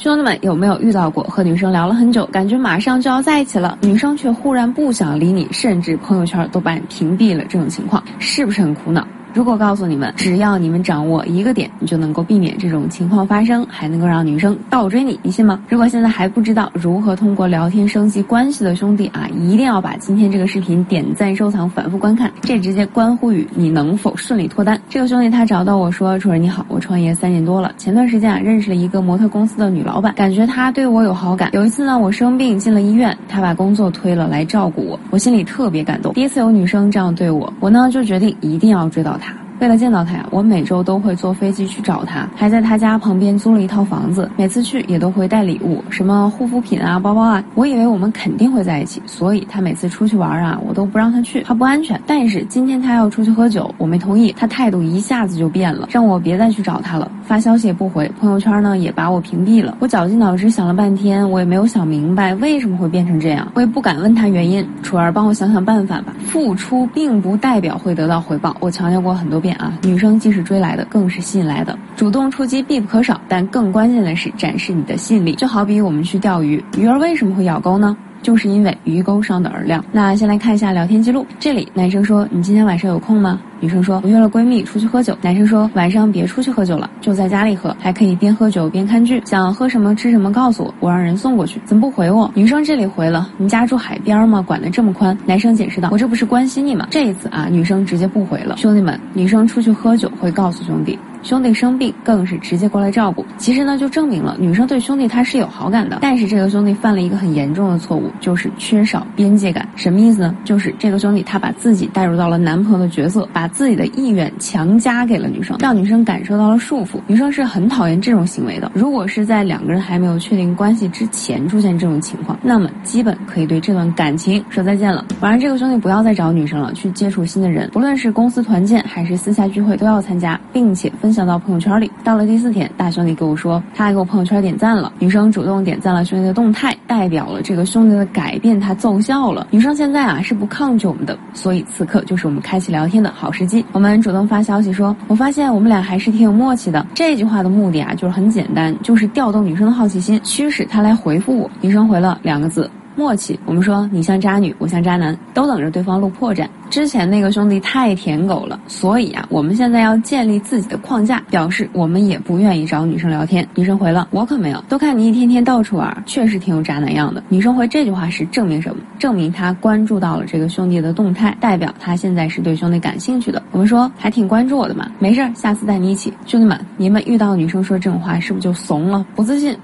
兄弟们有没有遇到过和女生聊了很久，感觉马上就要在一起了，女生却忽然不想理你，甚至朋友圈都把你屏蔽了？这种情况是不是很苦恼？如果告诉你们，只要你们掌握一个点，你就能够避免这种情况发生，还能够让女生倒追你，你信吗？如果现在还不知道如何通过聊天升级关系的兄弟啊，一定要把今天这个视频点赞、收藏、反复观看，这直接关乎于你能否顺利脱单。这个兄弟他找到我说：“楚儿你好，我创业三年多了，前段时间啊认识了一个模特公司的女老板，感觉她对我有好感。有一次呢，我生病进了医院，她把工作推了来照顾我，我心里特别感动。第一次有女生这样对我，我呢就决定一定要追到。”为了见到他呀，我每周都会坐飞机去找他，还在他家旁边租了一套房子。每次去也都会带礼物，什么护肤品啊、包包啊。我以为我们肯定会在一起，所以他每次出去玩啊，我都不让他去，怕不安全。但是今天他要出去喝酒，我没同意，他态度一下子就变了，让我别再去找他了，发消息也不回，朋友圈呢也把我屏蔽了。我绞尽脑汁想了半天，我也没有想明白为什么会变成这样，我也不敢问他原因。楚儿，帮我想想办法吧。付出并不代表会得到回报，我强调过很多遍。啊，女生既是追来的，更是吸引来的。主动出击必不可少，但更关键的是展示你的吸引力。就好比我们去钓鱼，鱼儿为什么会咬钩呢？就是因为鱼钩上的饵料。那先来看一下聊天记录。这里男生说：“你今天晚上有空吗？”女生说：“我约了闺蜜出去喝酒。”男生说：“晚上别出去喝酒了，就在家里喝，还可以边喝酒边看剧。想喝什么吃什么告诉我，我让人送过去。”怎么不回我？女生这里回了：“你家住海边吗？管得这么宽？”男生解释道：“我这不是关心你吗？”这一次啊，女生直接不回了。兄弟们，女生出去喝酒会告诉兄弟。兄弟生病更是直接过来照顾，其实呢就证明了女生对兄弟他是有好感的。但是这个兄弟犯了一个很严重的错误，就是缺少边界感。什么意思呢？就是这个兄弟他把自己带入到了男朋友的角色，把自己的意愿强加给了女生，让女生感受到了束缚。女生是很讨厌这种行为的。如果是在两个人还没有确定关系之前出现这种情况，那么基本可以对这段感情说再见了。晚上这个兄弟不要再找女生了，去接触新的人，不论是公司团建还是私下聚会都要参加，并且分。分享到朋友圈里。到了第四天，大兄弟跟我说，他还给我朋友圈点赞了。女生主动点赞了兄弟的动态，代表了这个兄弟的改变，他奏效了。女生现在啊是不抗拒我们的，所以此刻就是我们开启聊天的好时机。我们主动发消息说，我发现我们俩还是挺有默契的。这句话的目的啊就是很简单，就是调动女生的好奇心，驱使她来回复我。女生回了两个字。默契，我们说你像渣女，我像渣男，都等着对方露破绽。之前那个兄弟太舔狗了，所以啊，我们现在要建立自己的框架，表示我们也不愿意找女生聊天。女生回了，我可没有，都看你一天天到处玩，确实挺有渣男样的。女生回这句话是证明什么？证明她关注到了这个兄弟的动态，代表她现在是对兄弟感兴趣的。我们说还挺关注我的嘛，没事儿，下次带你一起。兄弟们，你们遇到女生说这种话，是不是就怂了，不自信？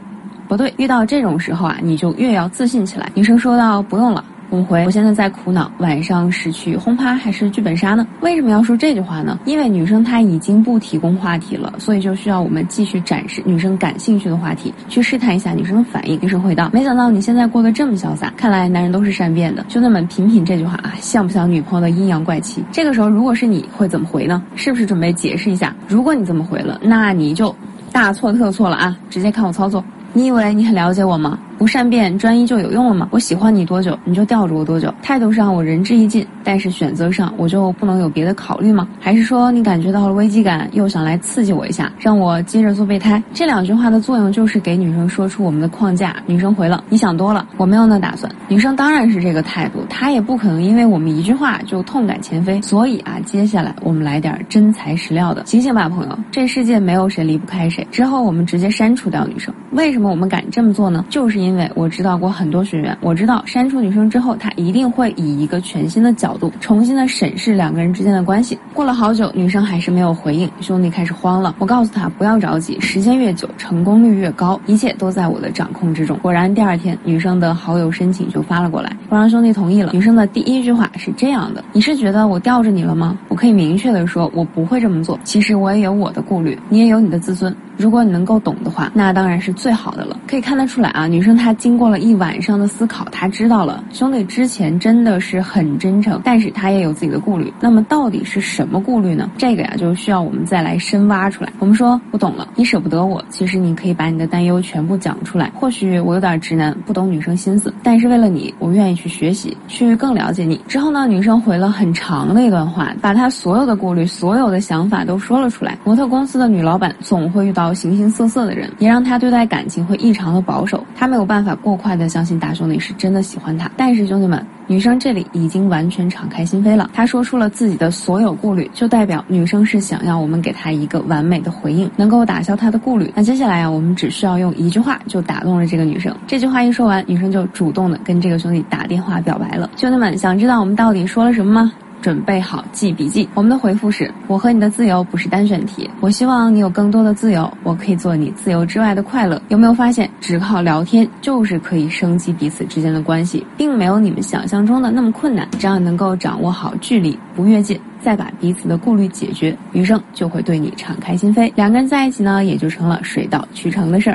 不对，遇到这种时候啊，你就越要自信起来。女生说道：“不用了。”我回，我现在在苦恼，晚上是去轰趴还是剧本杀呢？为什么要说这句话呢？因为女生她已经不提供话题了，所以就需要我们继续展示女生感兴趣的话题，去试探一下女生的反应。女生回道：“没想到你现在过得这么潇洒，看来男人都是善变的。”兄弟们品品这句话啊，像不像女朋友的阴阳怪气？这个时候如果是你会怎么回呢？是不是准备解释一下？如果你这么回了，那你就大错特错了啊！直接看我操作。你以为你很了解我吗？不善变，专一就有用了吗？我喜欢你多久，你就吊着我多久。态度上我仁至义尽，但是选择上我就不能有别的考虑吗？还是说你感觉到了危机感，又想来刺激我一下，让我接着做备胎？这两句话的作用就是给女生说出我们的框架。女生回了，你想多了，我没有那打算。女生当然是这个态度，她也不可能因为我们一句话就痛改前非。所以啊，接下来我们来点真材实料的。醒醒吧，朋友，这世界没有谁离不开谁。之后我们直接删除掉女生。为什么我们敢这么做呢？就是因因为我指导过很多学员，我知道删除女生之后，他一定会以一个全新的角度，重新的审视两个人之间的关系。过了好久，女生还是没有回应，兄弟开始慌了。我告诉他不要着急，时间越久，成功率越高，一切都在我的掌控之中。果然，第二天女生的好友申请就发了过来，我让兄弟同意了。女生的第一句话是这样的：你是觉得我吊着你了吗？我可以明确的说，我不会这么做。其实我也有我的顾虑，你也有你的自尊。如果你能够懂的话，那当然是最好的了。可以看得出来啊，女生她经过了一晚上的思考，她知道了兄弟之前真的是很真诚，但是他也有自己的顾虑。那么到底是什么顾虑呢？这个呀，就需要我们再来深挖出来。我们说我懂了，你舍不得我，其实你可以把你的担忧全部讲出来。或许我有点直男，不懂女生心思，但是为了你，我愿意去学习，去更了解你。之后呢，女生回了很长的一段话，把她所有的顾虑、所有的想法都说了出来。模特公司的女老板总会遇到。到形形色色的人，也让他对待感情会异常的保守。他没有办法过快的相信大兄弟是真的喜欢他。但是兄弟们，女生这里已经完全敞开心扉了。她说出了自己的所有顾虑，就代表女生是想要我们给她一个完美的回应，能够打消她的顾虑。那接下来啊，我们只需要用一句话就打动了这个女生。这句话一说完，女生就主动的跟这个兄弟打电话表白了。兄弟们，想知道我们到底说了什么吗？准备好记笔记。我们的回复是：我和你的自由不是单选题。我希望你有更多的自由，我可以做你自由之外的快乐。有没有发现，只靠聊天就是可以升级彼此之间的关系，并没有你们想象中的那么困难。只要能够掌握好距离，不越界，再把彼此的顾虑解决，余生就会对你敞开心扉。两个人在一起呢，也就成了水到渠成的事儿。